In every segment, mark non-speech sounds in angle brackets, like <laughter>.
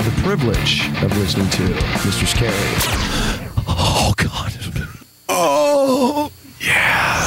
have the privilege of listening to Mistress Carrie. Oh, God. Oh, yeah.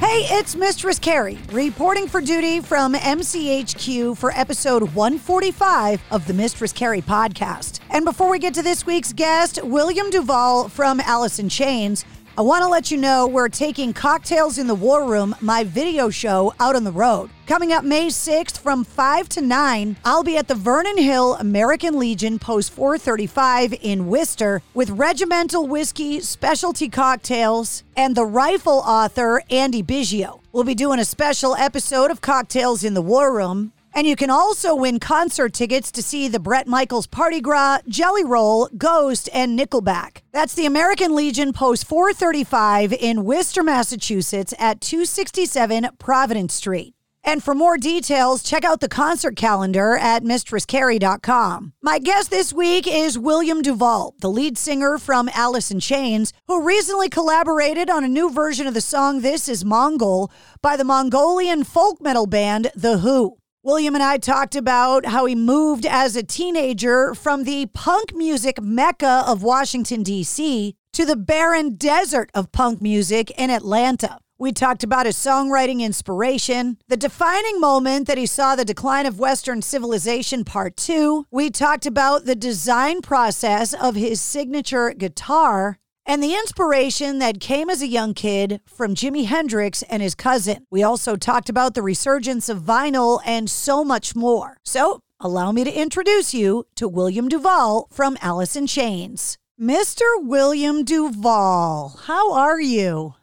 Hey, it's Mistress Carrie reporting for duty from MCHQ for episode 145 of the Mistress Carrie podcast. And before we get to this week's guest, William DuVall from Alice in Chains, I want to let you know we're taking Cocktails in the War Room, my video show, out on the road. Coming up May 6th from 5 to 9, I'll be at the Vernon Hill American Legion Post 435 in Worcester with regimental whiskey, specialty cocktails, and the rifle author Andy Biggio. We'll be doing a special episode of Cocktails in the War Room. And you can also win concert tickets to see the Bret Michaels Party Gras, Jelly Roll, Ghost, and Nickelback. That's the American Legion Post 435 in Worcester, Massachusetts at 267 Providence Street. And for more details, check out the concert calendar at mistresscarrie.com. My guest this week is William DuVall, the lead singer from Alice in Chains, who recently collaborated on a new version of the song This Is Mongol by the Mongolian folk metal band The Hu. William and I talked about how he moved as a teenager from the punk music mecca of Washington, D.C., to the barren desert of punk music in Atlanta. We talked about his songwriting inspiration, the defining moment that he saw the decline of Western civilization, part two. We talked about the design process of his signature guitar and the inspiration that came as a young kid from Jimi Hendrix and his cousin. We also talked about the resurgence of vinyl and so much more. So, allow me to introduce you to William DuVall from Alice in Chains. Mr. William DuVall, how are you?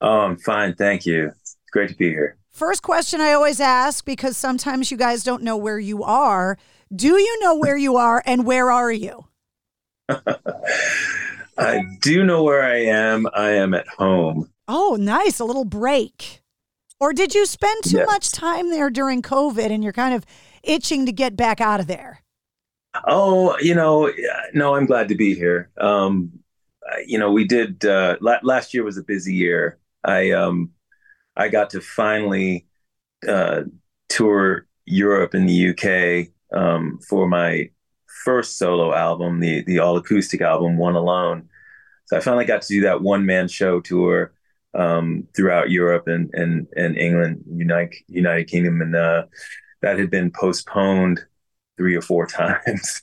Oh, I'm fine. Thank you. It's great to be here. First question I always ask because sometimes you guys don't know where you are. Do you know where you are and where are you? <laughs> I do know where I am. I am at home. Oh, nice. A little break. Or did you spend too Yes. much time there during COVID and you're kind of itching to get back out of there? Oh, you know, no, I'm glad to be here. Um, you know, we did uh, la- last year was a busy year. I um, I got to finally uh, tour Europe and the UK um, for my first solo album, the the all acoustic album, One Alone. So I finally got to do that one man show tour um, throughout Europe and and and England, United United Kingdom, and uh, that had been postponed three or four <laughs> times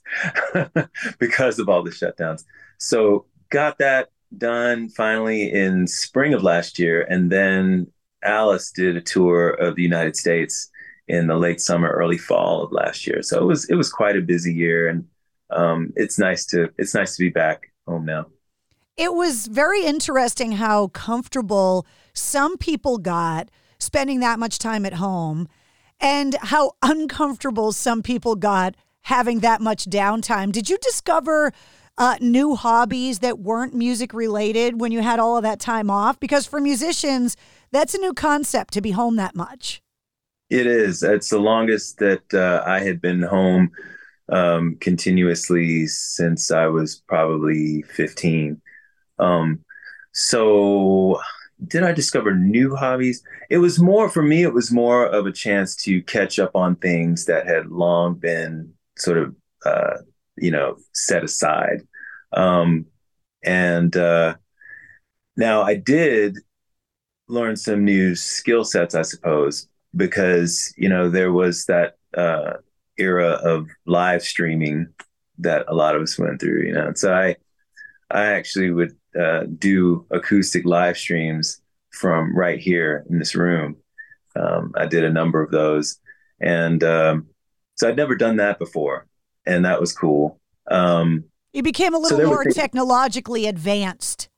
<laughs> because of all the shutdowns. So got that done finally in spring of last year, and then Alice did a tour of the United States in the late summer, early fall of last year. So it was it was quite a busy year, and um, it's nice to it's nice to be back home now. It was very interesting how comfortable some people got spending that much time at home and how uncomfortable some people got having that much downtime. Did you discover uh, new hobbies that weren't music related when you had all of that time off? Because for musicians, that's a new concept to be home that much. It is. It's the longest that uh, I had been home um, continuously since I was probably 15. Um, so, did I discover new hobbies? It was more for me, it was more of a chance to catch up on things that had long been sort of, uh, you know, set aside. Um, and uh, now I did learn some new skill sets, I suppose, because, you know, there was that uh, era of live streaming that a lot of us went through, you know. And so I, I actually would uh, do acoustic live streams from right here in this room. Um, I did a number of those, and um, so I'd never done that before, and that was cool. Um, you became a little so more technologically advanced.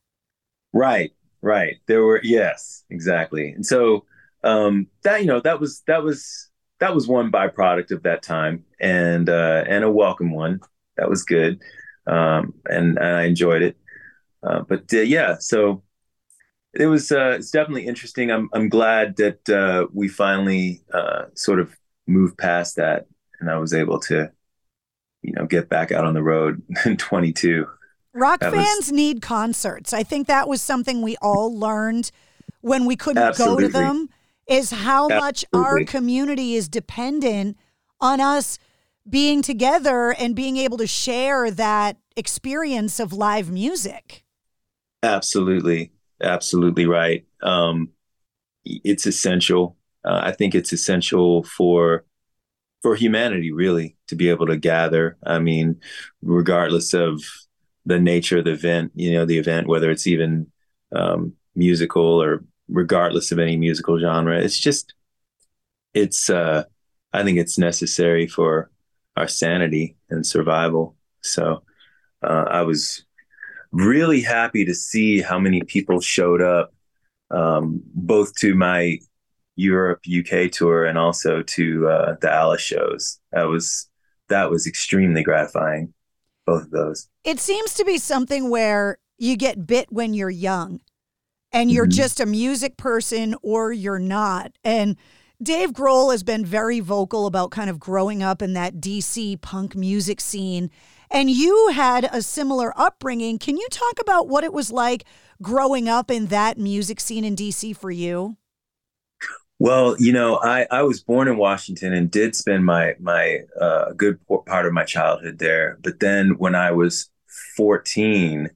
Right, right. There were yes, exactly, and so um, that you know that was that was that was one byproduct of that time, and uh, and a welcome one. That was good, um, and, and I enjoyed it. Uh, but uh, yeah, so it was uh, it's definitely interesting. I'm I'm glad that uh, we finally uh, sort of moved past that, and I was able to, you know, get back out on the road <laughs> in 22. Rock that fans was... need concerts. I think that was something we all learned when we couldn't Absolutely. go to them. Is how Absolutely. much our community is dependent on us being together and being able to share that experience of live music. Absolutely, absolutely right. Um, it's essential. Uh, I think it's essential for for humanity, really, to be able to gather. I mean, regardless of the nature of the event, you know, the event, whether it's even um, musical or regardless of any musical genre, it's just, it's. Uh, I think it's necessary for our sanity and survival. So, uh, I was really happy to see how many people showed up, um, both to my Europe UK tour and also to uh, the Alice shows. That was that was extremely gratifying. Both of those. It seems to be something where you get bit when you're young, and you're mm-hmm. just a music person or you're not. And Dave Grohl has been very vocal about kind of growing up in that DC punk music scene and you had a similar upbringing. Can you talk about what it was like growing up in that music scene in DC for you? Well, you know, I, I was born in Washington and did spend my my uh, good part of my childhood there. But then when I was 14,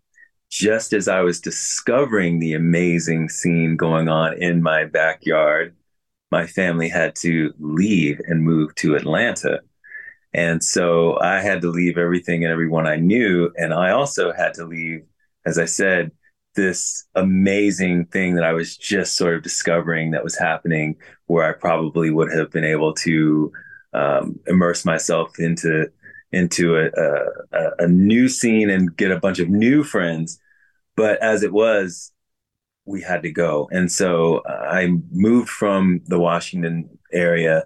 just as I was discovering the amazing scene going on in my backyard, my family had to leave and move to Atlanta. And so I had to leave everything and everyone I knew. And I also had to leave, as I said, this amazing thing that I was just sort of discovering that was happening where I probably would have been able to um, immerse myself into into a, a, a new scene and get a bunch of new friends. But as it was, we had to go. And so I moved from the Washington area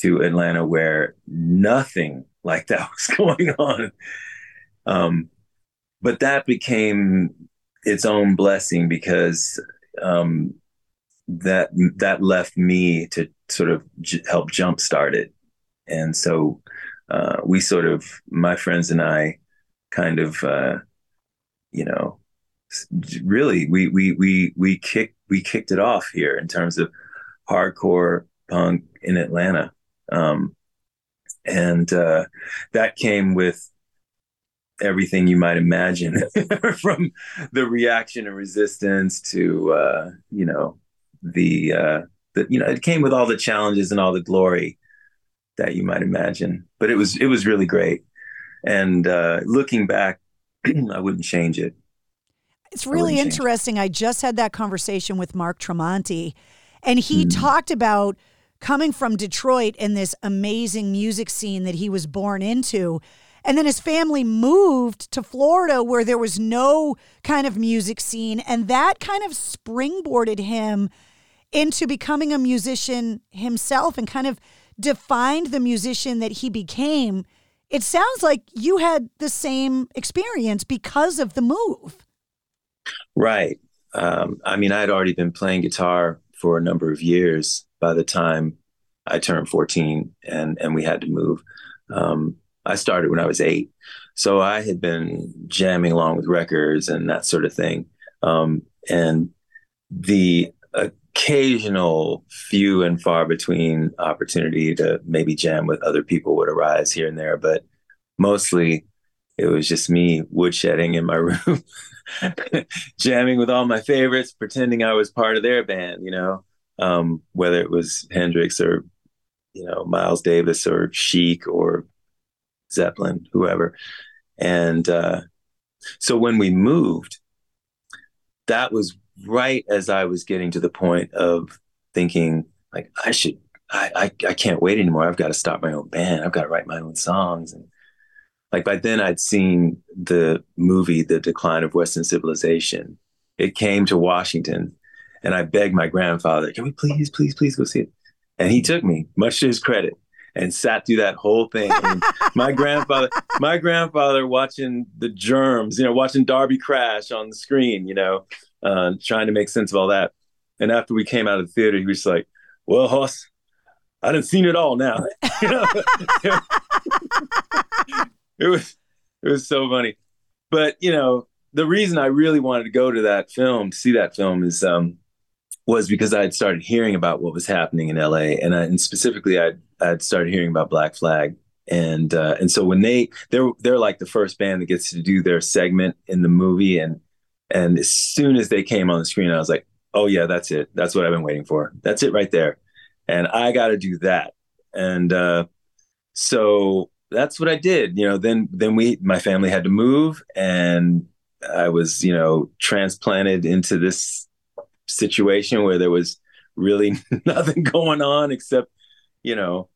to Atlanta where nothing like that was <laughs> going on. Um, but that became its own blessing because um, that that left me to sort of j- help jumpstart it, and so uh, we sort of my friends and I kind of uh, you know really we we we we kicked we kicked it off here in terms of hardcore punk in Atlanta um, and uh, that came with everything you might imagine <laughs> from the reaction and resistance to, uh, you know, the, uh, the, you know, it came with all the challenges and all the glory that you might imagine, but it was, it was really great. And uh, looking back, <clears throat> I wouldn't change it. It's really I interesting. I just had that conversation with Mark Tremonti, and he mm. talked about coming from Detroit and this amazing music scene that he was born into. And then his family moved to Florida where there was no kind of music scene. And that kind of springboarded him into becoming a musician himself and kind of defined the musician that he became it sounds like you had the same experience because of the move. Right. Um, I mean, I had already been playing guitar for a number of years by the time I turned 14 and, and we had to move. Um, I started when I was eight. So I had been jamming along with records and that sort of thing. Um, and the occasional few and far between opportunity to maybe jam with other people would arise here and there, but mostly it was just me woodshedding in my <laughs> room, jamming with all my favorites, pretending I was part of their band, you know, um, whether it was Hendrix or, you know, Miles Davis or Chic or Zeppelin, whoever. And uh, so when we moved, that was right as I was getting to the point of thinking, like, I should, I, I, I can't wait anymore. I've got to start my own band. I've got to write my own songs. And like by then, I'd seen the movie, The Decline of Western Civilization. It came to Washington, and I begged my grandfather, "Can we please, please, please go see it?" And he took me, much to his credit and sat through that whole thing. And my <laughs> grandfather, my grandfather watching the germs, you know, watching Darby crash on the screen, you know, uh, trying to make sense of all that. And after we came out of the theater, he was like, "Well, Hoss, I didn't seen it all now." <laughs> it was it was so funny, but you know, the reason I really wanted to go to that film to see that film is um, was because I had started hearing about what was happening in LA, and, I, and specifically, I I'd started hearing about Black Flag, and uh, and so when they they're they're like the first band that gets to do their segment in the movie, and and as soon as they came on the screen, I was like, oh yeah, that's it. That's what I've been waiting for. That's it right there, and I got to do that, and uh, so that's what I did. You know, then then we my family had to move, and I was you know transplanted into this situation where there was really <laughs> nothing going on except you know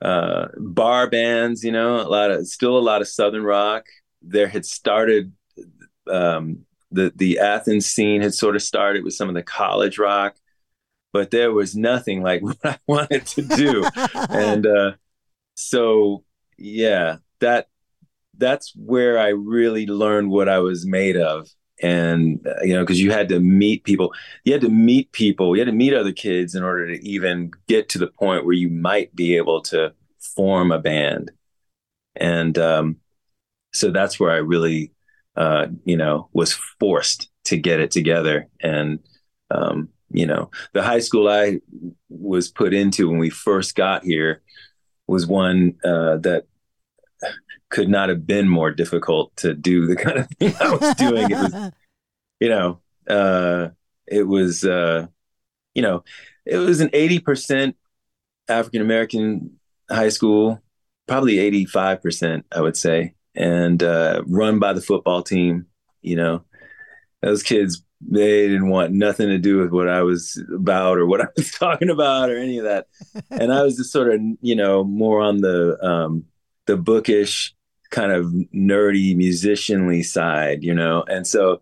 uh, bar bands, you know, a lot of still a lot of southern rock. There had started um, the the Athens scene had sort of started with some of the college rock, but there was nothing like <laughs> what I wanted to do, <laughs> and uh, so yeah, that that's where I really learned what I was made of. And uh, you know, because you had to meet people, you had to meet people, you had to meet other kids in order to even get to the point where you might be able to form a band. And um, so that's where I really uh, you know, was forced to get it together. And, um, you know, the high school I was put into when we first got here was one uh, that could not have been more difficult to do the kind of thing I was doing. It was, <laughs> you know, uh, it was, uh, you know, it was an 80% African American high school, probably 85%, I would say and uh, run by the football team. You know, those kids they didn't want nothing to do with what I was about or what I was <laughs> talking about or any of that. and I was just sort of, you know, more on the um, the bookish kind of nerdy musicianly side, you know. And so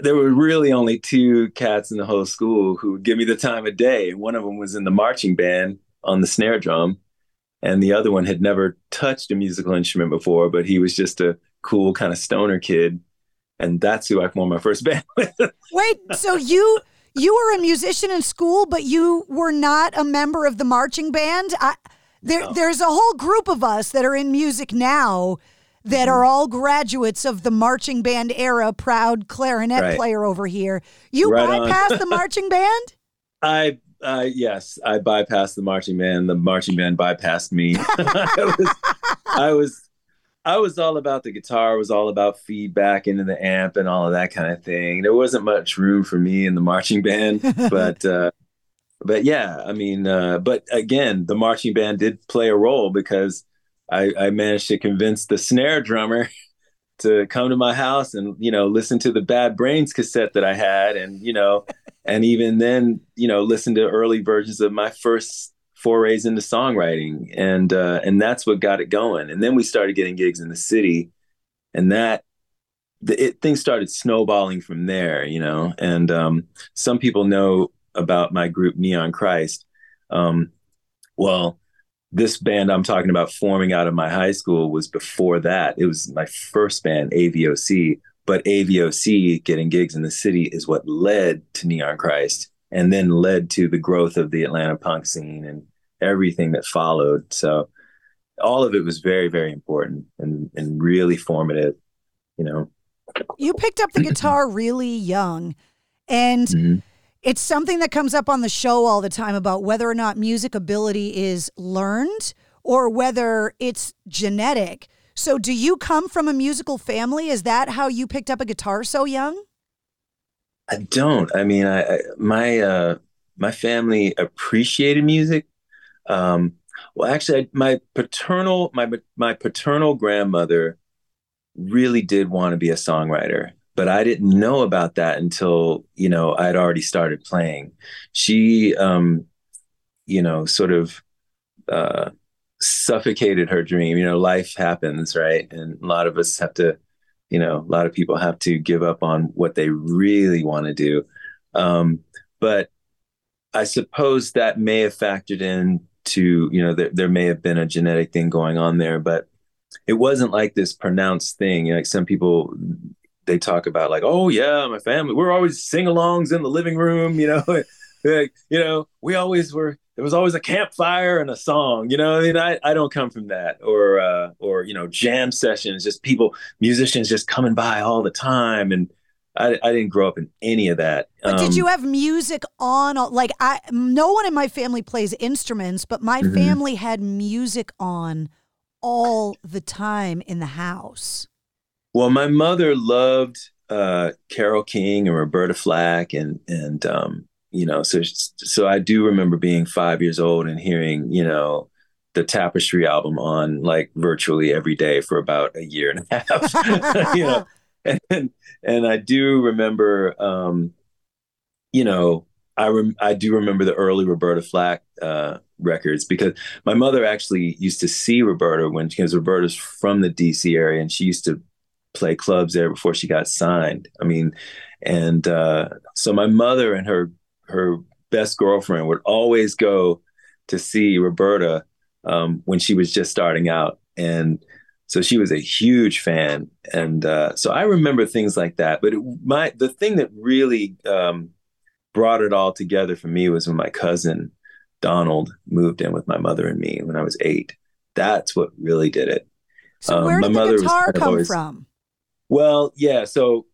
there were really only two cats in the whole school who would give me the time of day. One of them was in the marching band on the snare drum, and the other one had never touched a musical instrument before, but he was just a cool kind of stoner kid, and that's who I formed my first <laughs> band with. Wait, so you you were a musician in school, but you were not a member of the marching band? I, there, no. there's a whole group of us that are in music now that are all graduates of the marching band era. Proud clarinet right. player over here. You right bypassed the marching band. <laughs> I uh, yes, I bypassed the marching band. The marching band bypassed me. <laughs> I, was, I was, I was all about the guitar. was all about feedback into the amp and all of that kind of thing. There wasn't much room for me in the marching band, <laughs> but, uh, but yeah, I mean, uh, but again, the marching band did play a role because I, I managed to convince the snare drummer <laughs> to come to my house and you know listen to the Bad Brains cassette that I had, and you know <laughs> and even then, you know, listen to early versions of my first forays into songwriting, and uh, and that's what got it going. And then we started getting gigs in the city, and that the, it, things started snowballing from there, you know. And um, some people know about my group Neon Christ. Um, well, this band I'm talking about forming out of my high school was before that. It was my first band, AVOC. But AVOC getting gigs in the city is what led to Neon Christ and then led to the growth of the Atlanta punk scene and everything that followed. So all of it was very, very important and, and really formative, you know. You picked up the <clears throat> guitar really young and mm-hmm. It's something that comes up on the show all the time about whether or not music ability is learned or whether it's genetic. So, do you come from a musical family? Is that how you picked up a guitar so young? I don't. I mean, I, I my uh, my family appreciated music. Um, well, actually, I, my paternal my my paternal grandmother really did want to be a songwriter, but I didn't know about that until you know I'd already started playing. She, um, you know, sort of uh, suffocated her dream. You know, life happens, right? And a lot of us have to, you know, a lot of people have to give up on what they really want to do. Um, but I suppose that may have factored in to, you know, there, there may have been a genetic thing going on there, but it wasn't like this pronounced thing. Like some people, they talk about like, oh yeah, my family, we're always sing-alongs in the living room, you know, <laughs> like, you know, we always were there was always a campfire and a song you know? I, mean, I, I don't come from that or uh, or you know jam sessions just people musicians just coming by all the time and I, I didn't grow up in any of that but um, did you have music on like i no one in my family plays instruments but my mm-hmm. family had music on all the time in the house well my mother loved uh, carole king and roberta flack and and um, you know so so i do remember being five years old and hearing you know the tapestry album on like virtually every day for about a year and a <laughs> half. <laughs> You know and and i do remember um you know i rem- i do remember the early roberta flack uh records because my mother actually used to see roberta when because roberta's from the dc area and she used to play clubs there before she got signed i mean and uh so my mother and her her best girlfriend would always go to see Roberta um, when she was just starting out, and so she was a huge fan. And uh, so I remember things like that. But it, my the thing that really um, brought it all together for me was when my cousin Donald moved in with my mother and me when I was eight. That's what really did it. So um, where did the guitar come always, from? Well, yeah. So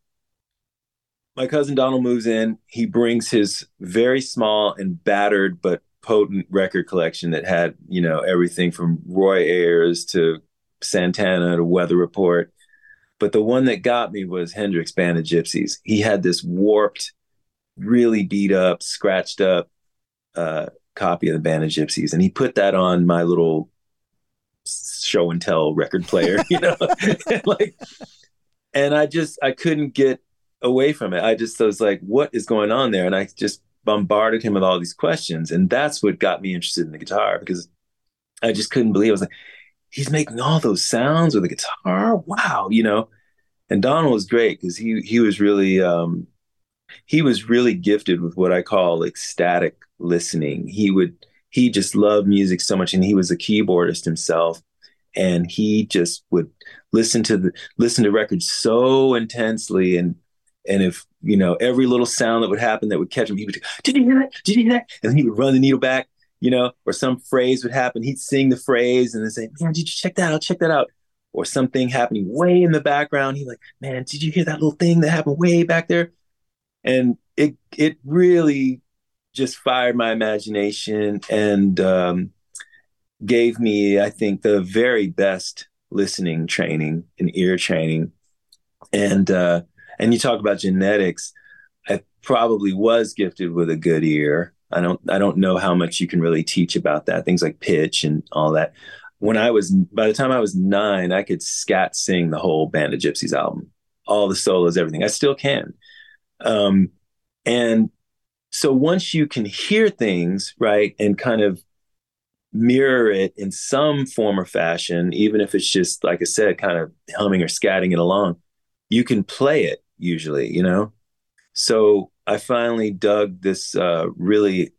my cousin Donald moves in. He brings his very small and battered but potent record collection that had, you know, everything from Roy Ayers to Santana to Weather Report. But the one that got me was Hendrix Band of Gypsys. He had this warped, really beat up, scratched up uh, copy of the Band of Gypsys, and he put that on my little show and tell record player, <laughs> you know, <laughs> like, and I just I couldn't get away from it. I just was like, what is going on there? And I just bombarded him with all these questions. And that's what got me interested in the guitar because I just couldn't believe it. I was like, he's making all those sounds with the guitar. Wow, you know. And Donald was great because he he was really um he was really gifted with what I call ecstatic listening. He would he just loved music so much and he was a keyboardist himself and he just would listen to the listen to records so intensely and and if you know every little sound that would happen that would catch him, he would, "Did you hear that? Did you hear that?" And then he would run the needle back, you know, or some phrase would happen. He'd sing the phrase and then say, "Man, did you check that out? Check that out." Or something happening way in the background. He's like, "Man, did you hear that little thing that happened way back there?" And it it really just fired my imagination and um, gave me, I think, the very best listening training and ear training. And uh, and you talk about genetics. I probably was gifted with a good ear. I don't I don't know how much you can really teach about that. Things like pitch and all that. When I was by the time I was nine, I could scat sing the whole Band of Gypsys album, all the solos, everything. I still can. Um, and so once you can hear things right and kind of mirror it in some form or fashion, even if it's just like I said, kind of humming or scatting it along, you can play it usually, you know? So I finally dug this uh, really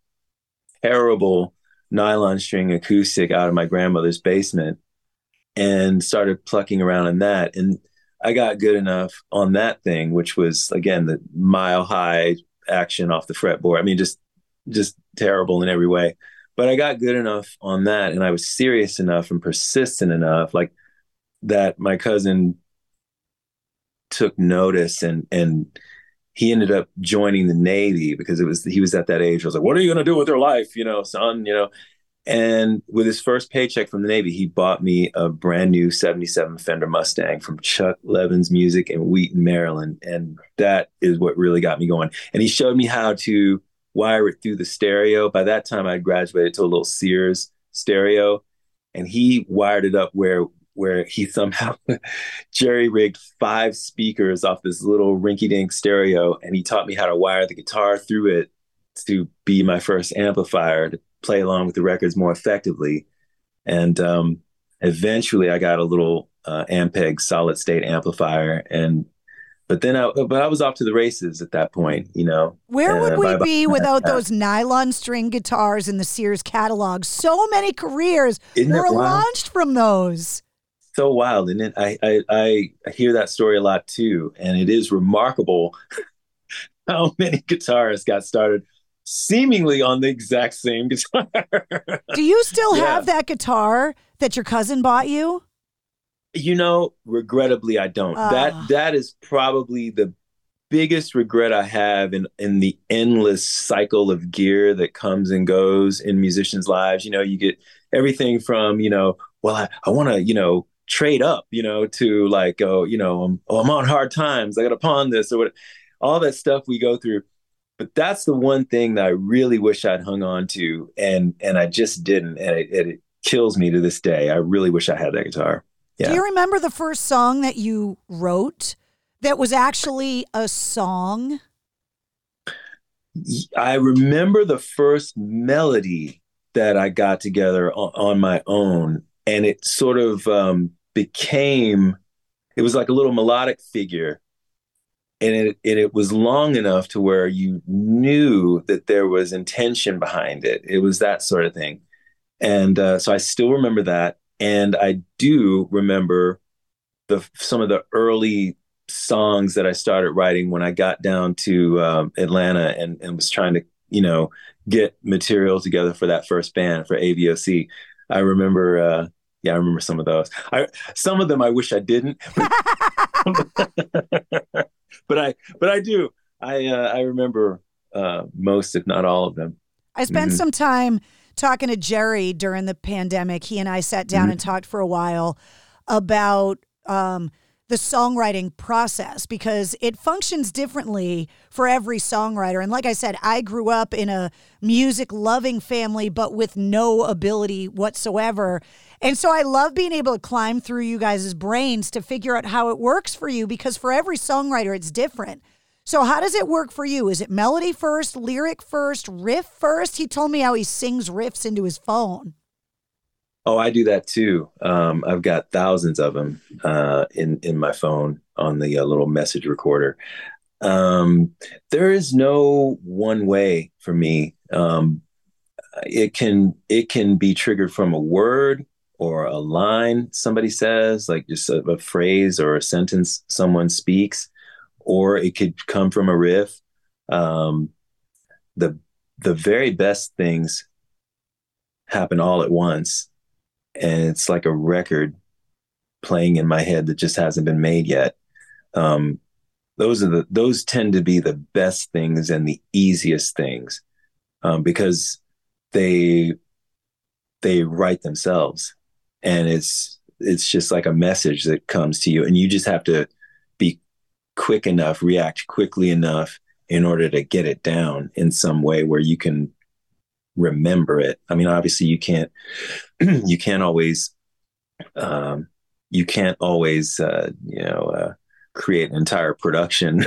terrible nylon string acoustic out of my grandmother's basement and started plucking around on that. And I got good enough on that thing, which was again the mile high action off the fretboard. I mean, just just terrible in every way. But I got good enough on that, and I was serious enough and persistent enough, like that. My cousin took notice, and and he ended up joining the Navy because it was he was at that age. I was like, "What are you going to do with your life, you know, son?" You know, and with his first paycheck from the Navy, he bought me a brand new 77 Fender Mustang from Chuck Levin's Music in Wheaton, Maryland. And that is what really got me going. And he showed me how to wire it through the stereo. By that time, I'd graduated to a little Sears stereo. And he wired it up where where he somehow <laughs> jerry rigged five speakers off this little rinky dink stereo. And he taught me how to wire the guitar through it to be my first amplifier to play along with the records more effectively. And um, eventually, I got a little uh, Ampeg solid state amplifier, and but then I but I was off to the races at that point, you know. Where would we be without those nylon string guitars in the Sears catalog? So many careers Isn't were launched from those. So wild, and I, I I hear that story a lot too, and it is remarkable <laughs> how many guitarists got started seemingly on the exact same <laughs> guitar. Do you still yeah. have that guitar that your cousin bought you? You know, regrettably I don't. Uh. That that is probably the biggest regret I have in in the endless cycle of gear that comes and goes in musicians' lives. You know, you get everything from, you know, well, I, I want to, you know, trade up, you know, to like, oh, you know, I'm, oh, I'm on hard times. I got to pawn this or what. All that stuff we go through but that's the one thing that I really wish I'd hung on to, and and I just didn't, and it, it kills me to this day. I really wish I had that guitar. Yeah. Do you remember the first song that you wrote that was actually a song? I remember the first melody that I got together on, on my own, and it sort of um, became. It was like a little melodic figure and it and it was long enough to where you knew that there was intention behind it. It was that sort of thing, and uh, so I still remember that, and I do remember the some of the early songs that I started writing when I got down to um, Atlanta and and was trying to you know get material together for that first band for AVOC. I remember. Uh, yeah, I remember some of those. I some of them I wish I didn't. <laughs> <laughs> but I but I do. I uh, I remember uh, most, if not all of them. I spent mm-hmm. some time talking to Jerry during the pandemic. He and I sat down mm-hmm. and talked for a while about um, the songwriting process because it functions differently for every songwriter. And like I said, I grew up in a music loving family, but with no ability whatsoever. And so I love being able to climb through you guys' brains to figure out how it works for you because for every songwriter, it's different. So, how does it work for you? Is it melody first, lyric first, riff first? He told me how he sings riffs into his phone. Oh, I do that too. Um, I've got thousands of them uh, in in my phone on the uh, little message recorder. Um, there is no one way for me. Um, it can it can be triggered from a word or a line somebody says, like just a, a phrase or a sentence someone speaks, or it could come from a riff. Um, the the very best things happen all at once, and it's like a record playing in my head that just hasn't been made yet. Um, those are the those tend to be the best things and the easiest things um, because they they write themselves and it's it's just like a message that comes to you and you just have to quick enough react quickly enough in order to get it down in some way where you can remember it. I mean obviously you can't <clears throat> you can't always um, you can't always uh, you know uh, create an entire production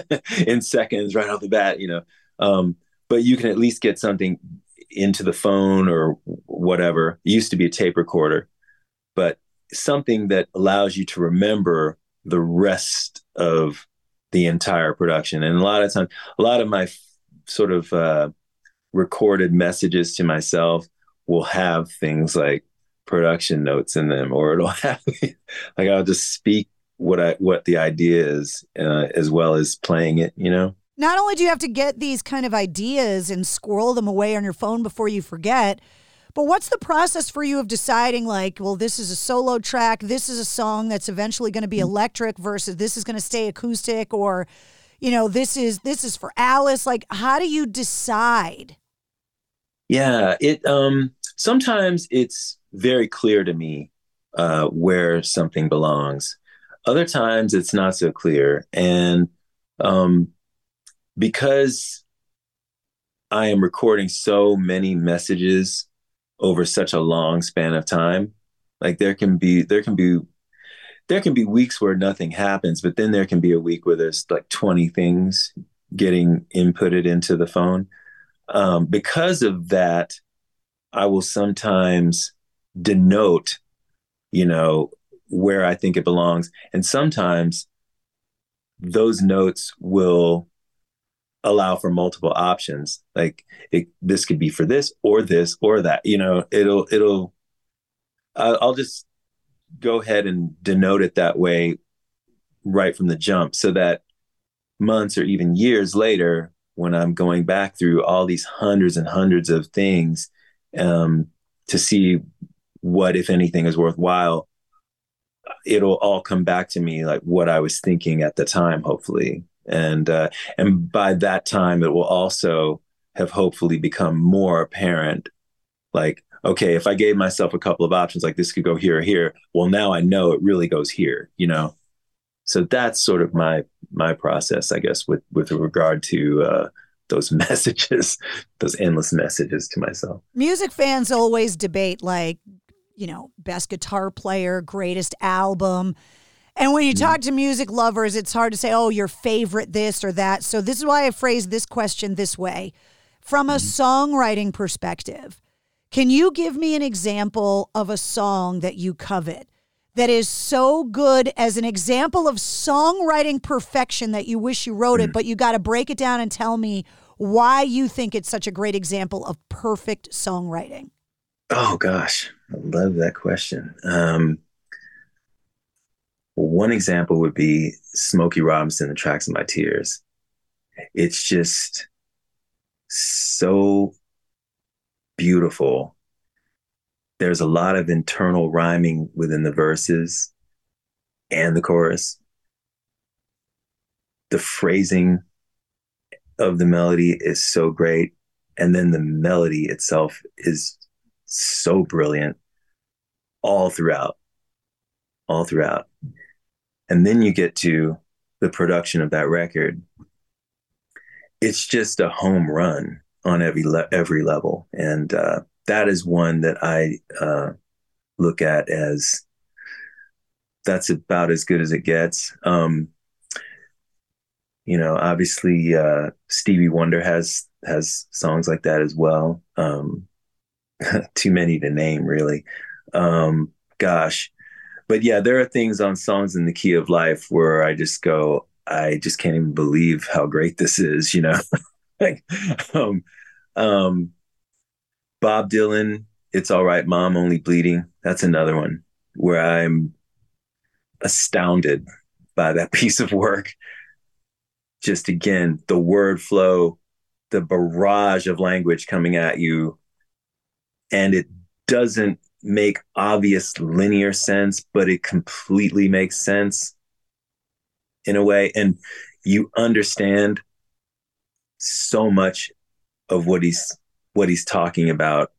<laughs> in seconds right off the bat you know. Um, but you can at least get something into the phone or whatever. It used to be a tape recorder but something that allows you to remember the rest of the entire production. And a lot of times, a lot of my sort of uh, recorded messages to myself will have things like production notes in them, or it'll <laughs> have like I'll just speak what I what the idea is uh, as well as playing it. You know. Not only do you have to get these kind of ideas and squirrel them away on your phone before you forget, but what's the process for you of deciding, like, well, this is a solo track, this is a song that's eventually going to be electric versus this is going to stay acoustic, or, you know, this is this is for Alice. Like, how do you decide? Yeah, it um sometimes it's very clear to me uh, where something belongs. Other times it's not so clear, and um, because I am recording so many messages over such a long span of time. Like there can be there can be there can be weeks where nothing happens but then there can be a week where there's like 20 things getting inputted into the phone. Um, because of that i will sometimes denote you know where i think it belongs. And sometimes those notes will allow for multiple options. Like it, this could be for this or this or that you know it'll it'll i'll just go ahead and denote it that way right from the jump so that months or even years later when i'm going back through all these hundreds and hundreds of things um, to see what if anything is worthwhile it'll all come back to me like what i was thinking at the time hopefully and uh, and by that time it will also have hopefully become more apparent like okay if i gave myself a couple of options like this could go here or here well now i know it really goes here you know? So that's sort of my my process i guess with with regard to uh, those <laughs> messages those endless messages to myself. Music fans always debate like you know best guitar player greatest album and when you mm-hmm. talk to music lovers, it's hard to say, oh, your favorite this or that. So this is why I phrased this question this way. From a mm-hmm. songwriting perspective, can you give me an example of a song that you covet that is so good as an example of songwriting perfection that you wish you wrote it, mm. but you got to break it down and tell me why you think it's such a great example of perfect songwriting? Oh gosh, I love that question. Um, one example would be Smokey Robinson, The Tracks of My Tears. It's just so beautiful. There's a lot of internal rhyming within the verses and the chorus. The phrasing of the melody is so great. And then the melody itself is so brilliant all throughout. All throughout and then you get to the production of that record it's just a home run on every le- every level. And uh, that is one that i uh, look at as that's about as good as it gets. Um, you know obviously uh, stevie wonder has has songs like that as well. Um, <laughs> too many to name really. Um, gosh but yeah, there are things on songs in the key of life where I just go, I just can't even believe how great this is, you know. <laughs> like um, um, Bob Dylan, It's All Right, Mom, Only Bleeding. That's another one where I'm astounded by that <laughs> piece of work. Just again, the word flow, the barrage of language coming at you, and it doesn't make obvious linear sense, but it completely makes sense in a way. And you understand so much of what he's what he's talking about,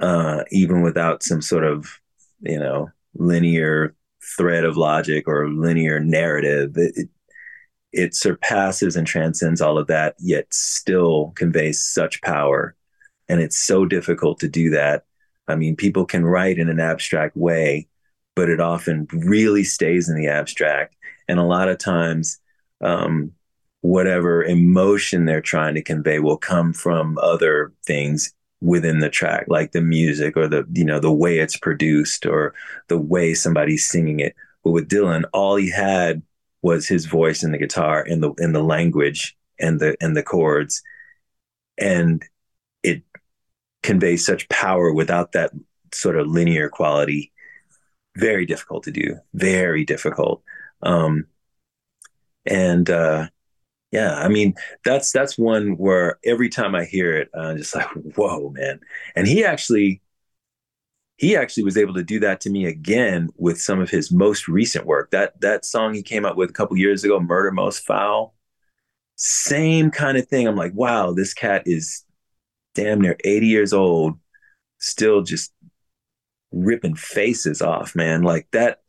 uh, even without some sort of, you know, linear thread of logic or linear narrative. It, it, it surpasses and transcends all of that, yet still conveys such power. And it's so difficult to do that I mean, people can write in an abstract way, but it often really stays in the abstract. And a lot of times, um, whatever emotion they're trying to convey will come from other things within the track like the music or the you know the way it's produced or the way somebody's singing it but with dylan all he had was his voice and the guitar and the and the language and the and the chords and convey such power without that sort of linear quality. Very difficult to do. Very difficult. Um, and uh, yeah, I mean that's that's one where every time I hear it, I'm just like, <laughs> whoa, man. And he actually he actually was able to do that to me again with some of his most recent work. That that song he came out with a couple years ago, "Murder Most Foul," same kind of thing. I'm like, wow, this cat is damn near 80 years old, still just ripping faces off, man. Like that.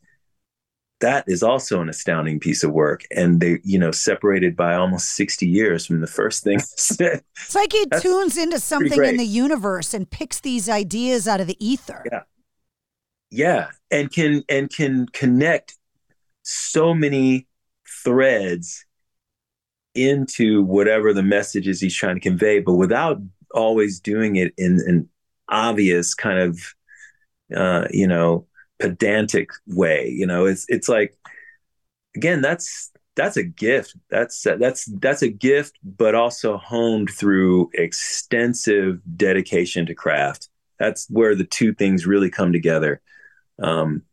That is also an astounding piece of work, and they, you know, separated by almost sixty years from the first thing. it's <laughs> like he tunes into something in the universe and picks these ideas out of the ether. Yeah, yeah, and can and can connect so many threads into whatever the message is he's trying to convey, but without always doing it in an obvious kind of, uh, you know, pedantic way. You know, it's it's like, again, that's that's a gift. That's that's that's a gift, but also honed through extensive dedication to craft. That's where the two things really come together. Um,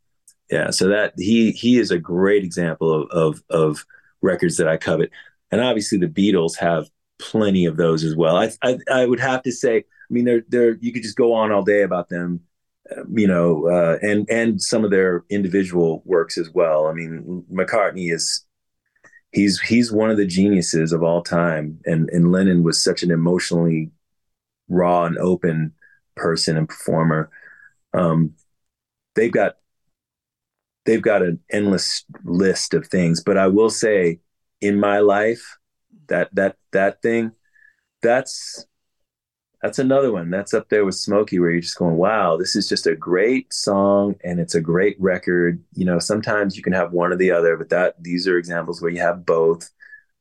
yeah, so that he he is a great example of of, of records that I covet and obviously the Beatles have plenty of those as well. I I, I would have to say, I mean, they're they're you could just go on all day about them, uh, you know, uh, and and some of their individual works as well. I mean, McCartney is he's he's one of the geniuses of all time, and and Lennon was such an emotionally raw and open person and performer. Um, they've got they've got an endless list of things, but I will say in my life that that that thing that's that's another one that's up there with smokey where you're just going wow this is just a great song and it's a great record. You know sometimes you can have one or the other but that these are examples where you have both.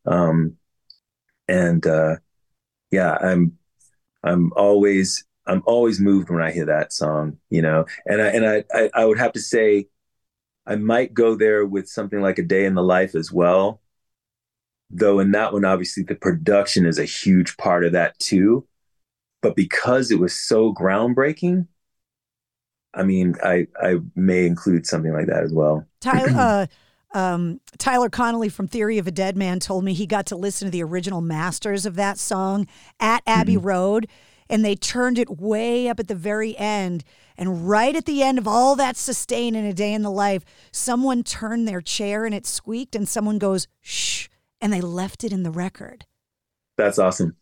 Um and uh yeah i'm i'm always i'm always moved when i hear that song you know and i and i i, I would have to say i might go there with something like a day in the life as well though in that one obviously the production is a huge part of that too. But because it was so groundbreaking i mean i i may include something like that as well. <clears throat> Tyler uh, um, tyler connolly from theory of a Deadman told me he got to listen to the original masters of that song at abbey mm-hmm. road and they turned it way up at the very end. And right at the end of all that sustain in a day in the life someone turned their chair and it squeaked and someone goes shh and they left it in the record. That's awesome.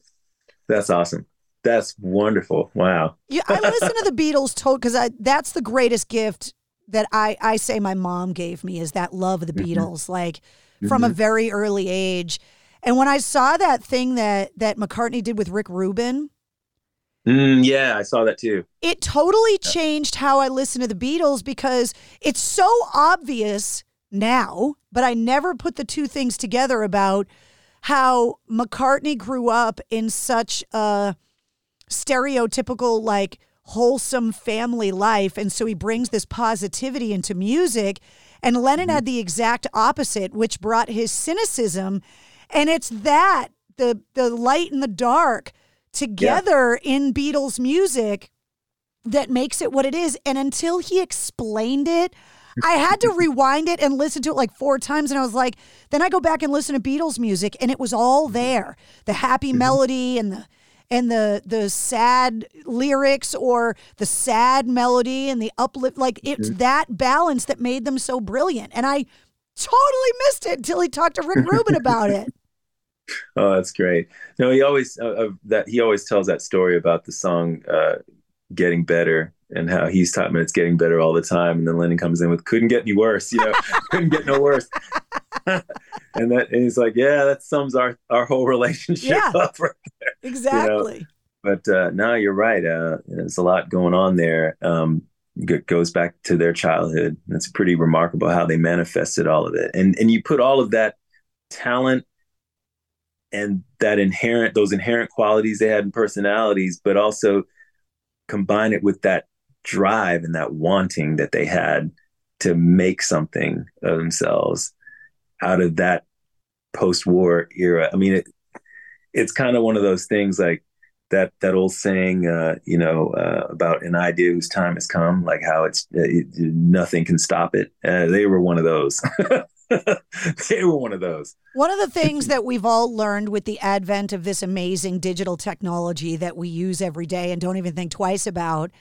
That's awesome. That's wonderful. Wow. yeah, I listen to the Beatles told because that's the greatest gift that I I say my mom gave me is that love of the mm-hmm. Beatles, mm-hmm. like mm-hmm. from a very early age. And when I saw that thing that that McCartney did with Rick Rubin, mm, yeah, I saw that too. It totally changed how I listen to the Beatles because it's so obvious now, but I never put the two things together about how McCartney grew up in such a stereotypical, like, wholesome family life. And so he brings this positivity into music. And Lennon mm-hmm. had the exact opposite, which brought his cynicism. And it's that the the light and the dark together yeah. in Beatles music that makes it what it is. And until he explained it, I had to rewind it and listen to it like four times. And I was like, then I go back and listen to Beatles music and it was all there. The happy mm-hmm. melody and the and the the sad lyrics or the sad melody and the uplift like it's mm-hmm. that balance that made them so brilliant. And I totally missed it until he talked to Rick Rubin about it. <laughs> Oh, that's great. No, he always uh, uh, that he always tells that story about the song uh, "Getting Better," and how he's talking about it's getting better all the time. And then Lennon comes in with couldn't get any worse, you know, <laughs> couldn't get no worse. <laughs> and that and he's like, yeah, that sums our our whole relationship yeah, up right there. Exactly. You know? But uh, no, you're right. Uh, there's a lot going on there. Um, it goes back to their childhood. It's pretty remarkable how they manifested all of it. And and you put all of that talent and that inherent those inherent qualities they had in personalities, but also combine it with that drive and that wanting that they had to make something of themselves out of that post-war era. I mean, it, it's kind of one of those things like that that old saying, uh, you know, uh, about an idea whose time has come, like how it's uh, it, nothing can stop it. Uh, they were one of those. <laughs> they were one of those. One of the <laughs> things that we've all learned with the advent of this amazing digital technology that we use every day and don't even think twice about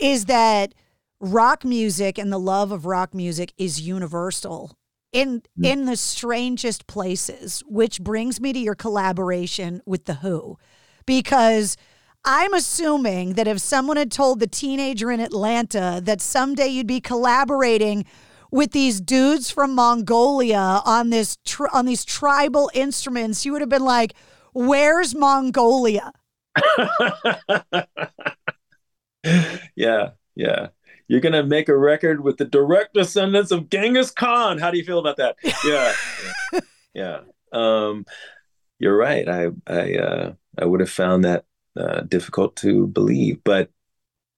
is that rock music and the love of rock music is universal in mm. in the strangest places, which brings me to your collaboration with the Hu because I'm assuming that if someone had told the teenager in Atlanta that someday you'd be collaborating with these dudes from Mongolia on this on these tribal instruments, you would have been like, "Where's Mongolia?" <laughs> <laughs> yeah, yeah. You're gonna make a record with the direct descendants of Genghis Khan. How do you feel about that? Yeah, <laughs> yeah. Um, you're right. I I uh, I would have found that uh, difficult to believe, but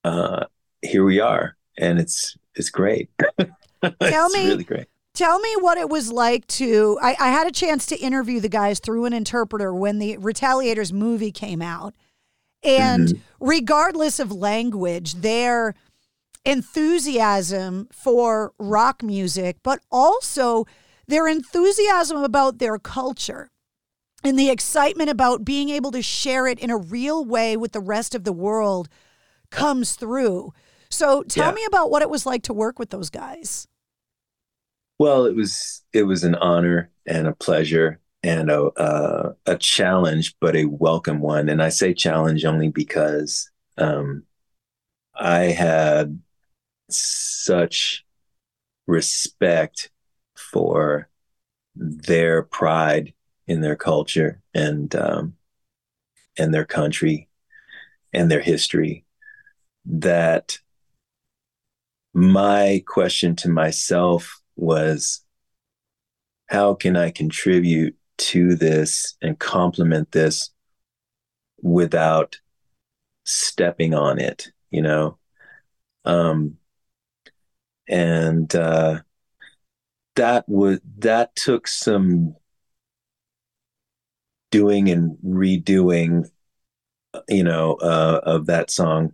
uh, here we are, and it's it's great. <laughs> Tell it's me, really great. Tell me what it was like to. I, I had a chance to interview the guys through an interpreter when the Retaliators movie came out, and mm-hmm. regardless of language, their enthusiasm for rock music, but also their enthusiasm about their culture and the excitement about being able to share it in a real way with the rest of the world comes through. So tell yeah. me about what it was like to work with those guys. Well, it was it was an honor and a pleasure and a a challenge, but a welcome one. And I say challenge only because um, I had such respect for their pride in their culture and um, and their country and their history that my question to myself was how can I contribute to this and complement this without stepping on it, you know? Um, and uh, that was that took some doing and redoing, you know, uh, of that song,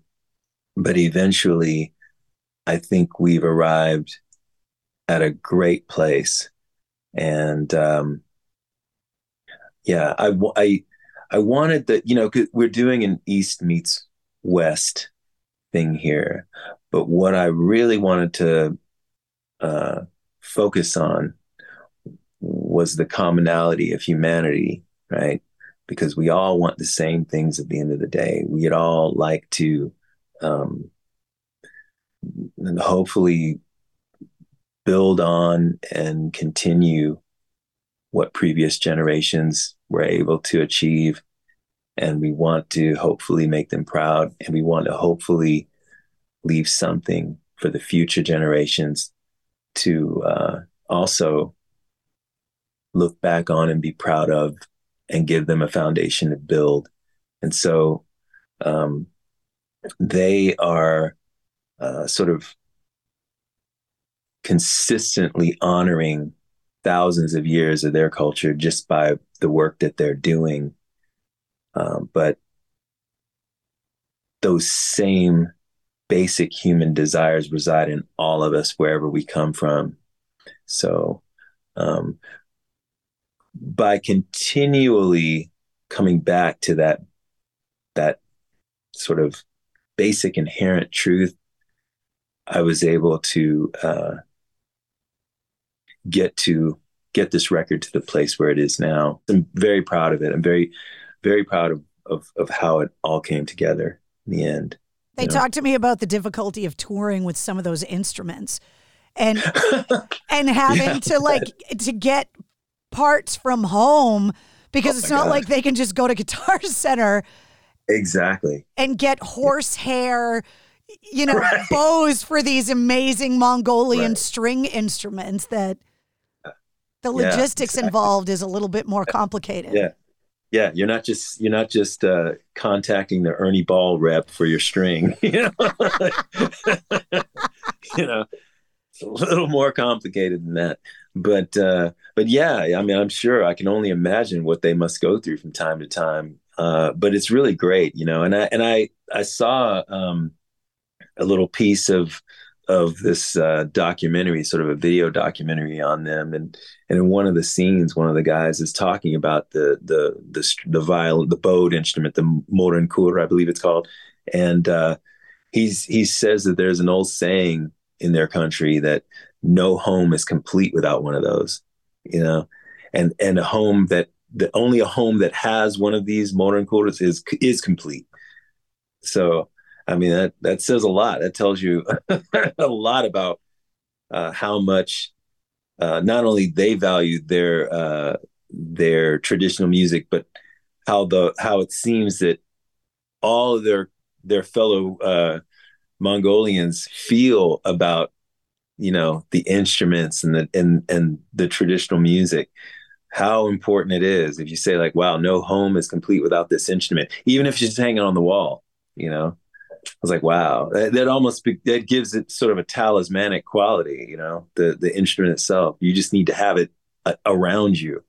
but eventually, I think we've arrived at a great place, and um, yeah, I I I wanted that you know we're doing an East meets West thing here, but what I really wanted to uh, focus on was the commonality of humanity, right? Because we all want the same things at the end of the day. We'd all like to um, hopefully build on and continue what previous generations were able to achieve. And we want to hopefully make them proud. And we want to hopefully leave something for the future generations to uh, also look back on and be proud of and give them a foundation to build. And so um, they are uh, sort of consistently honoring thousands of years of their culture just by the work that they're doing. Um, but those same basic human desires reside in all of us wherever we come from. So, um, by continually coming back to that that sort of basic inherent truth, I was able to uh, get to get this record to the place where it is now. I'm very proud of it. I'm very, very proud of of, of how it all came together in the end. They yeah. talked to me about the difficulty of touring with some of those instruments and <laughs> and having yeah, to like to get parts from home because oh it's not God. like they can just go to Guitar <laughs> Center exactly and get horsehair you know <laughs> right. bows for these amazing Mongolian right. string instruments that the logistics yeah, exactly. involved is a little bit more complicated. Yeah yeah, you're not just you're not just uh, contacting the Ernie Ball rep for your string. <laughs> You know, <laughs> you know, it's a little more complicated than that. But uh, but yeah, I mean, I'm sure I can only imagine what they must go through from time to time uh, but it's really great, you know. And I and I I saw um, a little piece of of this uh, documentary, sort of a video documentary on them, and and in one of the scenes, one of the guys is talking about the the the the violin, the bowed instrument, the modern morin khuur, I believe it's called, and uh, he's he says that there's an old saying in their country that no home is complete without one of those, you know, and and a home that the only a home that has one of these morin khuurs is is complete. So, I mean that that says a lot. That tells you <laughs> a lot about uh, how much uh, not only they value their uh, their traditional music, but how the how it seems that all their their fellow uh, Mongolians feel about you know the instruments and the and and the traditional music how important it is if you say like wow no home is complete without this instrument even if it's just hanging on the wall you know was like wow that, that almost be, that gives it sort of a talismanic quality you know the the instrument itself you just need to have it uh, around you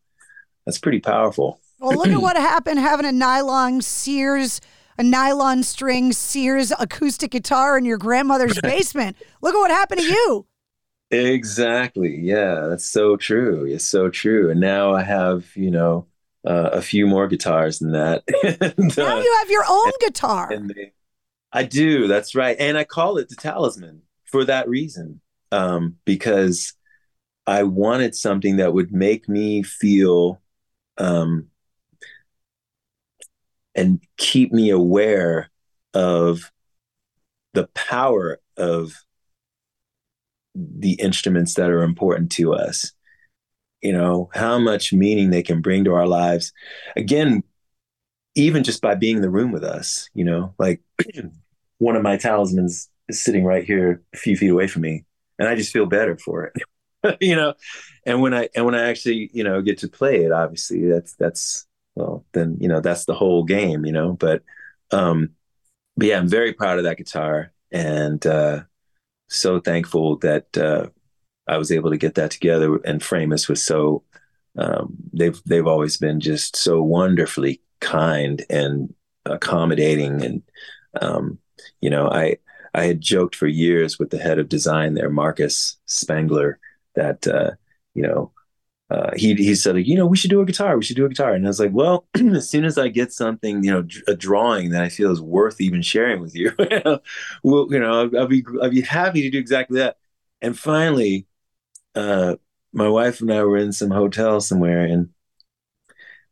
that's pretty powerful well look at <clears throat> what happened having a nylon sears a nylon string sears acoustic guitar in your grandmother's <laughs> basement look at what happened to you Exactly. Yeah, that's so true. It's so true. And now I have, you know, uh, a few more guitars than that. and, <laughs> now uh, you have your own guitar. They, I do. That's right. And I call it the talisman for that reason, um, because I wanted something that would make me feel um, and keep me aware of the power of the instruments that are important to us you know how much meaning they can bring to our lives again even just by being in the room with us you know like <clears throat> one of my talismans is sitting right here a few feet away from me and i just feel better for it <laughs> you know and when i and when i actually you know get to play it obviously that's that's well then you know that's the whole game you know but um but yeah i'm very proud of that guitar and uh so thankful that uh, I was able to get that together. And Framus was so um, they've they've always been just so wonderfully kind and accommodating. And um, you know, I I had joked for years with the head of design there, Marcus Spangler, that uh, you know uh, he he said, you know, we should do a guitar. We should do a guitar. And I was like, well, <clears throat> as soon as I get something, you know, a drawing that I feel is worth even sharing with you, <laughs> well, you know, I'll, I'll, be I'll be happy to do exactly that. And finally, uh, my wife and I were in some hotel somewhere, and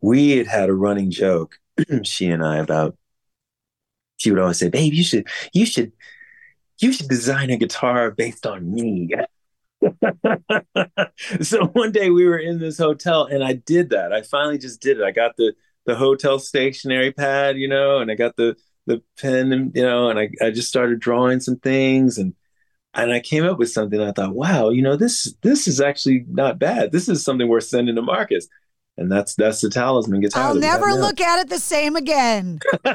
we had had a running joke, <clears throat> she and I, about. She would always say, "Babe, you should, you should, you should design a guitar based on me." <laughs> so one day we were in this hotel and I did that. I finally just did it. I got the the hotel stationery pad, you know, and I got the the pen and you know, and I, I just started drawing some things and and I came up with something. I thought, wow, you know, this this is actually not bad. This is something worth sending to Marcus. And that's that's the talisman guitar. I'll never look at it the same again. <laughs>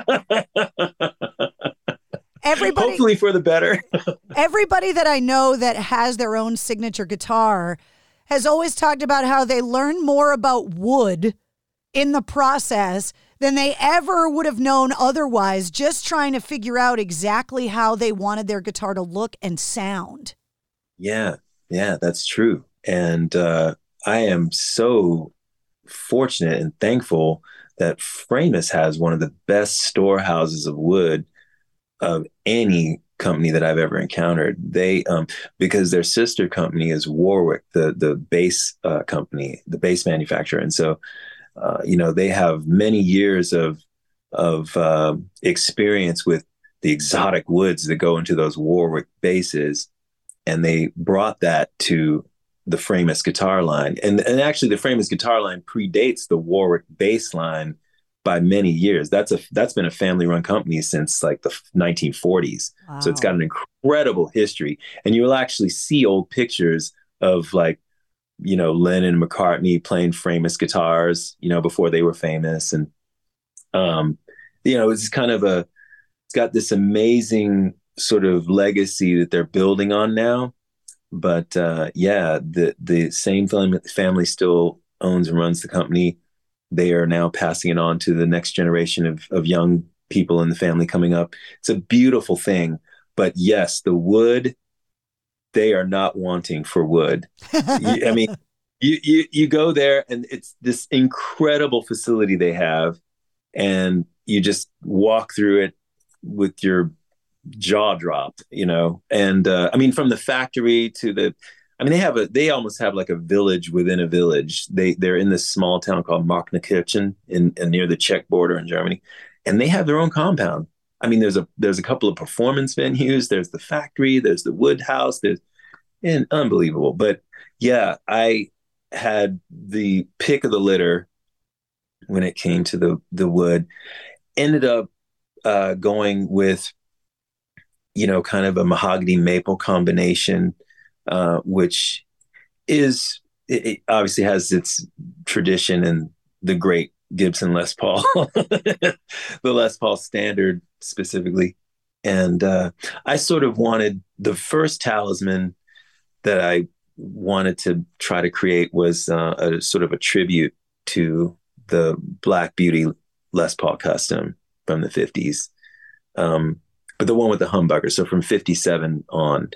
everybody hopefully for the better <laughs> everybody that i know that has their own signature guitar has always talked about how they learn more about wood in the process than they ever would have known otherwise just trying to figure out exactly how they wanted their guitar to look and sound yeah yeah that's true and uh, i am so fortunate and thankful that framus has one of the best storehouses of wood of any company that I've ever encountered. They um, because their sister company is Warwick, the the bass uh, company, the bass manufacturer, and so uh, you know they have many years of of uh, experience with the exotic woods that go into those Warwick basses, and they brought that to the Framus guitar line, and and actually the Framus guitar line predates the Warwick bass line by many years. That's a that's been a family run company since like the 1940s. Wow. So it's got an incredible history, and you'll actually see old pictures of like you know Lennon and McCartney playing Framus guitars, you know, before they were famous, and um, you know, it's kind of a it's got this amazing sort of legacy that they're building on now. But uh, yeah, the the same family, family still owns and runs the company they are now passing it on to the next generation of, of young people in the family coming up. It's a beautiful thing. But yes, the wood, they are not wanting for wood. <laughs> I mean, you, you you go there and it's this incredible facility they have, and you just walk through it with your jaw dropped, you know. And uh, I mean, from the factory to the I mean, they have a they almost have like a village within a village. They they're in this small town called Markneukirchen in, in near the Czech border in Germany, and they have their own compound. I mean, there's a there's a couple of performance venues. There's the factory. There's the wood house. There's and unbelievable. But yeah, I had the pick of the litter when it came to the the wood. Ended up uh, going with you know kind of a mahogany maple combination uh, which is it, it obviously has its tradition in the great Gibson Les Paul, <laughs> the Les Paul standard specifically. And uh, I sort of wanted the first talisman that I wanted to try to create was uh, a sort of a tribute to the Black Beauty Les Paul custom from the 50s. Um, but the one with the humbucker, so from 57 on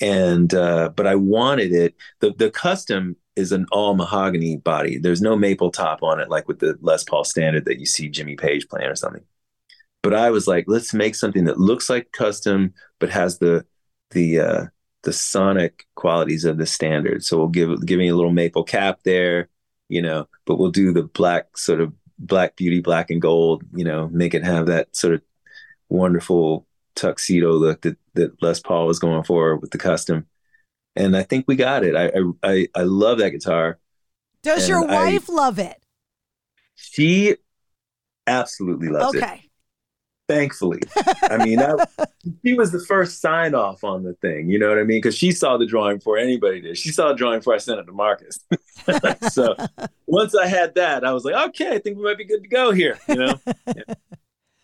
and uh, but I wanted it. The the custom is an all mahogany body. There's no maple top on it, like with the Les Paul standard that you see Jimmy Page playing or something. But I was like, let's make something that looks like custom, but has the the uh, the sonic qualities of the standard. So we'll give giving a little maple cap there, you know, but we'll do the black sort of black beauty, black and gold, you know, make it have that sort of wonderful tuxedo look that that Les Paul was going for with the custom, and I think we got it. I I I love that guitar. Does your wife I, love it? She absolutely loves okay. it. Okay. Thankfully, I mean, I, <laughs> she was the first sign off on the thing. You know what I mean? Because she saw the drawing before anybody did. She saw the drawing before I sent it to Marcus. <laughs> so <laughs> once I had that, I was like, okay, I think we might be good to go here. You know. Yeah.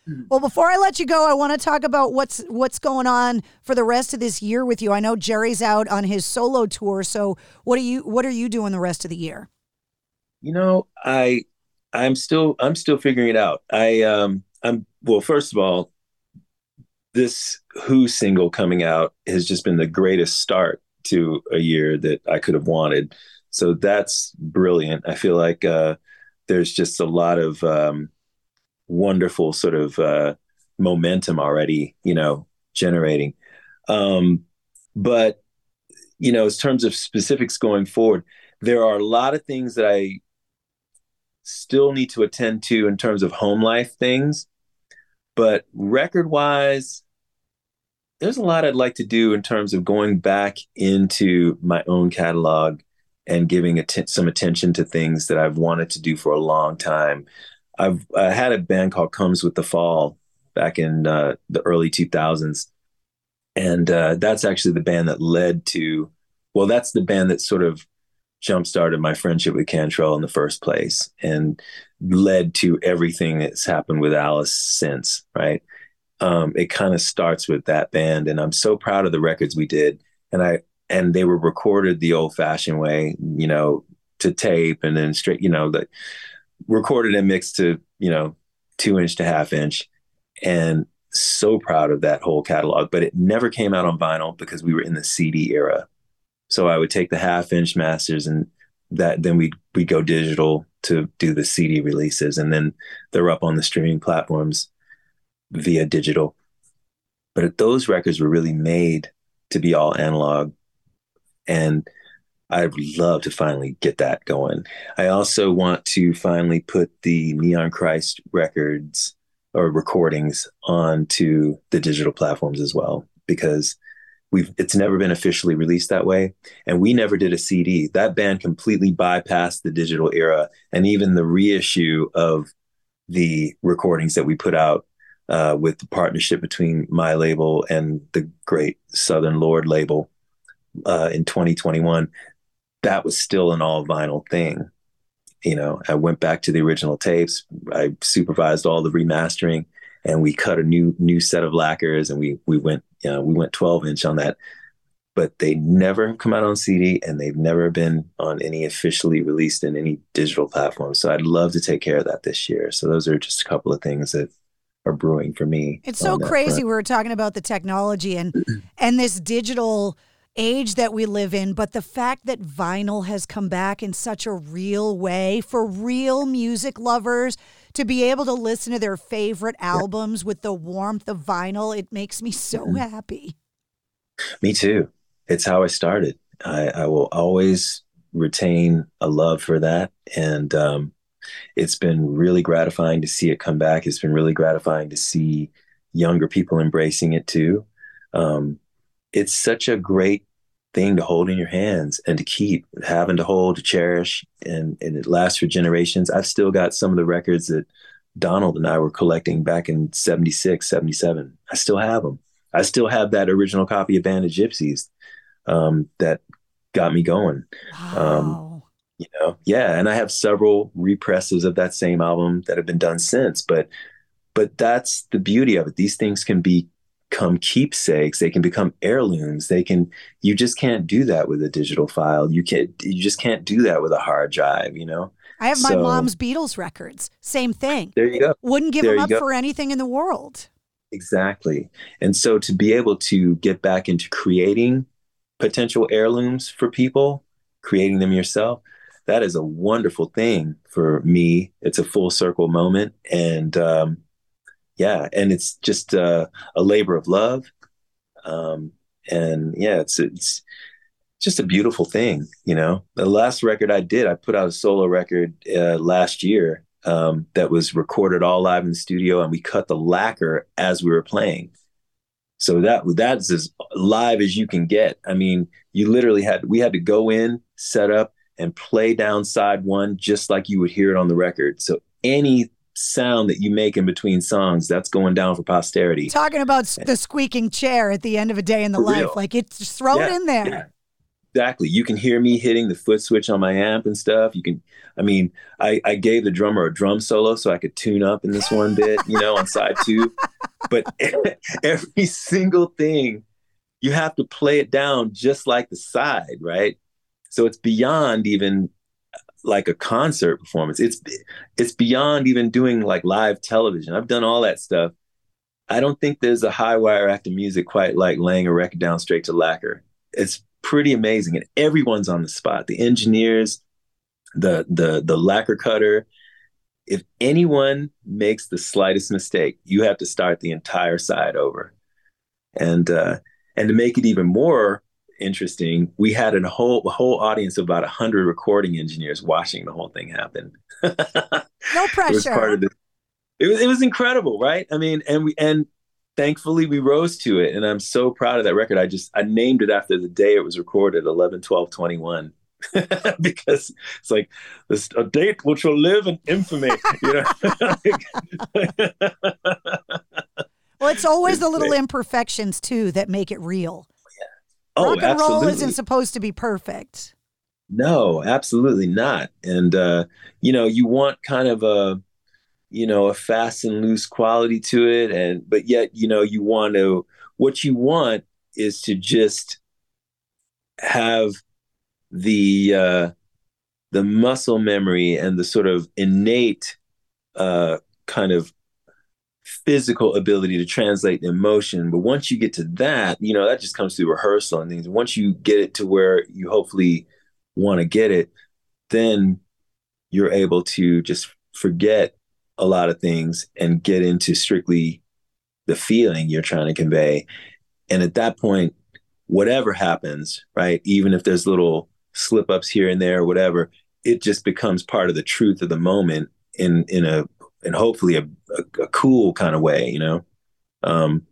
<clears throat> Well, before I let you go, I want to talk about what's what's going on for the rest of this year with you. I know Jerry's out on his solo tour, so what are you what are you doing the rest of the year? You know, I I'm still I'm still figuring it out. I um I'm well, first of all, this Hu single coming out has just been the greatest start to a year that I could have wanted. So that's brilliant. I feel like uh, there's just a lot of um, wonderful sort of uh, momentum already, you know, generating. Um, but you know, in terms of specifics going forward, there are a lot of things that I still need to attend to in terms of home life things. But record wise, there's a lot I'd like to do in terms of going back into my own catalog and giving att- some attention to things that I've wanted to do for a long time. I've I had a band called Comes with the Fall back in uh, the early 2000s, and uh, that's actually the band that led to. Well, that's the band that sort of jump started my friendship with Cantrell in the first place, and led to everything that's happened with Alice since. Right, um, it kind of starts with that band, and I'm so proud of the records we did, and I and they were recorded the old-fashioned way, you know, to tape and then straight, you know, the recorded and mixed to you know two inch to half inch and so proud of that whole catalog but it never came out on vinyl because we were in the cd era. So i would take the half inch masters and that then we'd we go digital to do the cd releases and then they're up on the streaming platforms via digital. But those records were really made to be all analog and I'd love to finally get that going. I also want to finally put the Neon Christ records or recordings onto the digital platforms as well because we've it's never been officially released that way and we never did a CD. That band completely bypassed the digital era and even the reissue of the recordings that we put out uh, with the partnership between my label and the great Southern Lord label uh, in 2021 that was still an all vinyl thing. You know, I went back to the original tapes. I supervised all the remastering, and we cut a new new set of lacquers, and we we went you know we went 12 inch on that but they never come out on CD and they've never been on any officially released in any digital platform. So I'd love to take care of that this year. So those are just a couple of things that are brewing for me. It's so crazy. Front. We were talking about the technology and <clears throat> and this digital age that we live in, but the fact that vinyl has come back in such a real way for real music lovers to be able to listen to their favorite albums with the warmth of vinyl, it makes me so mm-hmm. happy. Me too it's how I started. I, I will always retain a love for that. And um, it's been really gratifying to see it come back. It's been really gratifying to see younger people embracing it too. Um, it's such a great thing to hold in your hands and to keep having to hold to cherish and, and it lasts for generations i've still got some of the records that donald and i were collecting back in 76 77 i still have them i still have that original copy of band of Gypsys um, that got me going. Um, wow. Um, you know, yeah, and I have several represses of that same album that have been done since. But but that's the beauty of it. These things can become keepsakes. They can become heirlooms. They can. You just can't do that with a digital file. You can't. You just can't do that with a hard drive. You know. I have my mom's Beatles records. Same thing. There you go. Wouldn't give there them up go. for anything in the world. Exactly. And so to be able to get back into creating potential heirlooms for people, creating them yourself, that is a wonderful thing for me. It's a full circle moment. And um, yeah, and it's just uh, a labor of love. Um, and yeah, it's, it's, just a beautiful thing, you know. The last record I did, I put out a solo record uh, last year um, that was recorded all live in the studio, and we cut the lacquer as we were playing. So that that's as live as you can get. I mean, you literally had we had to go in, set up, and play down side one just like you would hear it on the record. So any sound that you make in between songs, that's going down for posterity. Talking about the squeaking chair at the end of a day in the for life, real. like it's just throw yeah, it in there. Yeah. Exactly. You can hear me hitting the foot switch on my amp and stuff. You can, I mean, I, I gave the drummer a drum solo so I could tune up in this one bit, you know, on side two. But <laughs> every single thing, you have to play it down just like the side, right? So it's beyond even like a concert performance. It's it's beyond even doing like live television. I've done all that stuff. I don't think there's a high wire act music quite like laying a record down straight to lacquer. It's pretty amazing. And everyone's on the spot. The engineers, the the the lacquer cutter. If anyone makes the slightest mistake, you have to start the entire side over. And uh, and to make it even more interesting, we had a whole a whole audience of about hundred recording engineers watching the whole thing happen. <laughs> no pressure. it was part of the, it was it was incredible, right? I mean, and we and thankfully we rose to it and i'm so proud of that record i just i named it after the day it was recorded 11 12 21 <laughs> because it's like this a date which will live in infamy <laughs> you know well it's always it's the little great. imperfections too that make it real. Oh rock and absolutely. roll isn't supposed to be perfect. No absolutely not. And uh you know you want kind of a you know a fast and loose quality to it. And but yet you know you want to what you want is to just have the uh the muscle memory and the sort of innate uh kind of physical ability to translate the emotion but once you get to that you know that just comes through rehearsal and things once you get it to where you hopefully want to get it then you're able to just forget a lot of things and get into strictly the feeling you're trying to convey. And at that point, whatever happens, right, even if there's little slip ups here and there, whatever, it just becomes part of the truth of the moment in in a and hopefully a, a, a cool kind of way, you know. Um,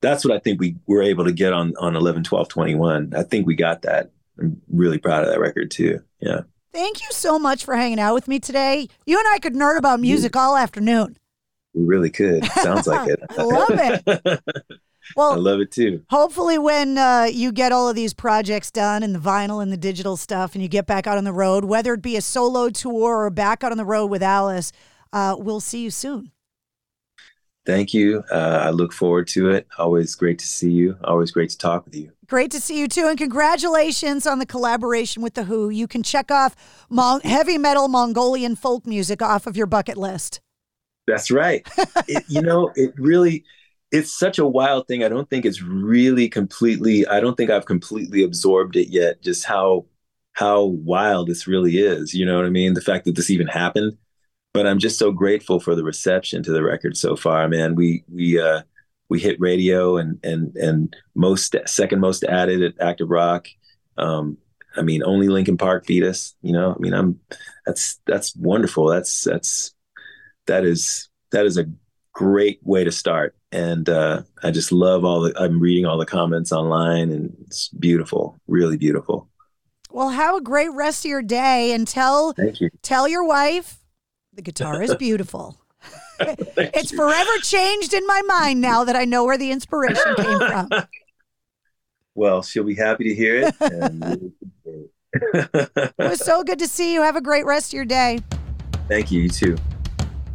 that's what I think we were able to get on on 11, 12, 21. I think we got that. I'm really proud of that record too. Yeah. Thank you so much for hanging out with me today. You and I could nerd about music all afternoon. We really could. Sounds like it. <laughs> I love it. <laughs> Well, I love it too. Hopefully, when uh, you get all of these projects done and the vinyl and the digital stuff, and you get back out on the road, whether it be a solo tour or back out on the road with Alice, uh, we'll see you soon. Thank you. Uh, I look forward to it. Always great to see you. Always great to talk with you. Great to see you too, and congratulations on the collaboration with the Hu. You can check off Mon- heavy metal Mongolian folk music off of your bucket list. That's right. <laughs> it, you know, it really it's such a wild thing. I don't think it's really completely I don't think I've completely absorbed it yet just how how wild this really is. You know what I mean? The fact that this even happened. But I'm just so grateful for the reception to the record so far, man. We we uh we hit radio and and and most second most added at Active Rock. Um, I mean, only Linkin Park beat us. You know, I mean, I'm that's that's wonderful. That's that's that is that is a great way to start. And uh, I just love all the. I'm reading all the comments online, and it's beautiful, really beautiful. Well, have a great rest of your day, and tell Thank you. tell your wife the guitar is beautiful. <laughs> it's forever changed in my mind now that I know where the inspiration came from. <laughs> Well, she'll be happy to hear it. And it was so good to see you. Have a great rest of your day. Thank you. You too.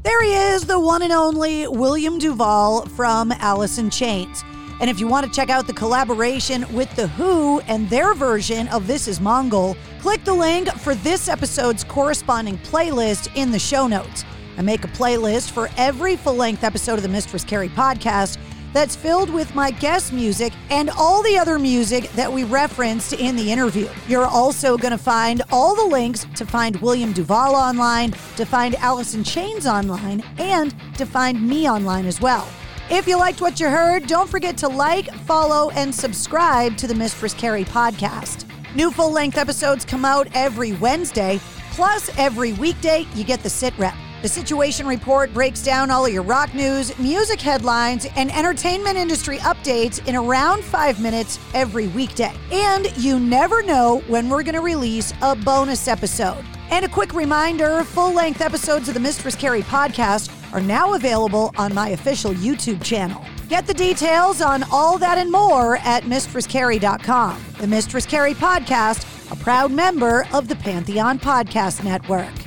There he is, the one and only William DuVall from Alice in Chains. And if you want to check out the collaboration with The Hu and their version of This Is Mongol, click the link for this episode's corresponding playlist in the show notes. I make a playlist for every full length episode of the Mistress Carrie podcast that's filled with my guest music and all the other music that we referenced in the interview. You're also going to find all the links to find William DuVall online, to find Alice in Chains online, and to find me online as well. If you liked what you heard, don't forget to like, follow, and subscribe to the Mistress Carrie podcast. New full length episodes come out every Wednesday, plus every weekday, you get the sit rep. The Situation Report breaks down all of your rock news, music headlines, and entertainment industry updates in around five minutes every weekday. And you never know when we're going to release a bonus episode. And a quick reminder full length episodes of the Mistress Carrie podcast are now available on my official YouTube channel. Get the details on all that and more at MistressCarrie.com. The Mistress Carrie podcast, a proud member of the Pantheon Podcast Network.